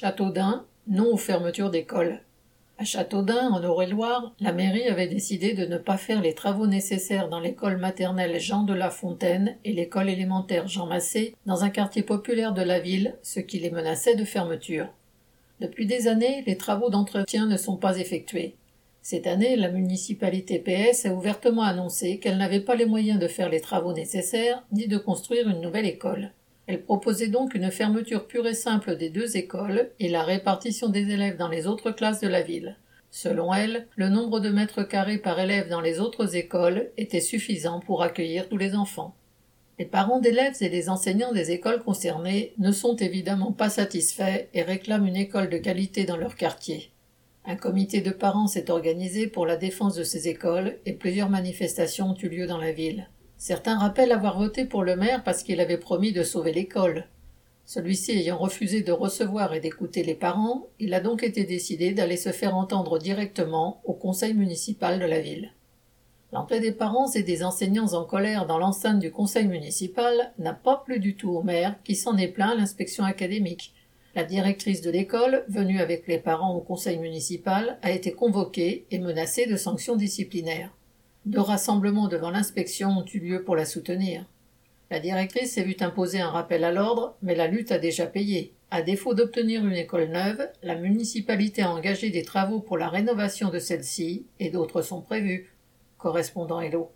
Châteaudun, non aux fermetures d'écoles. À Châteaudun, en Eure-et-Loire, la mairie avait décidé de ne pas faire les travaux nécessaires dans l'école maternelle Jean de La Fontaine et l'école élémentaire Jean Massé dans un quartier populaire de la ville, ce qui les menaçait de fermeture. Depuis des années, les travaux d'entretien ne sont pas effectués. Cette année, la municipalité PS a ouvertement annoncé qu'elle n'avait pas les moyens de faire les travaux nécessaires ni de construire une nouvelle école. Elle proposait donc une fermeture pure et simple des deux écoles et la répartition des élèves dans les autres classes de la ville. Selon elle, le nombre de mètres carrés par élève dans les autres écoles était suffisant pour accueillir tous les enfants. Les parents d'élèves et les enseignants des écoles concernées ne sont évidemment pas satisfaits et réclament une école de qualité dans leur quartier. Un comité de parents s'est organisé pour la défense de ces écoles et plusieurs manifestations ont eu lieu dans la ville. Certains rappellent avoir voté pour le maire parce qu'il avait promis de sauver l'école. Celui-ci ayant refusé de recevoir et d'écouter les parents, il a donc été décidé d'aller se faire entendre directement au conseil municipal de la ville. L'entrée des parents et des enseignants en colère dans l'enceinte du conseil municipal n'a pas plu du tout au maire qui s'en est plaint à l'inspection académique. La directrice de l'école, venue avec les parents au conseil municipal, a été convoquée et menacée de sanctions disciplinaires. Deux rassemblements devant l'inspection ont eu lieu pour la soutenir. La directrice s'est vue imposer un rappel à l'ordre, mais la lutte a déjà payé. À défaut d'obtenir une école neuve, la municipalité a engagé des travaux pour la rénovation de celle-ci et d'autres sont prévus. Correspondant Hello.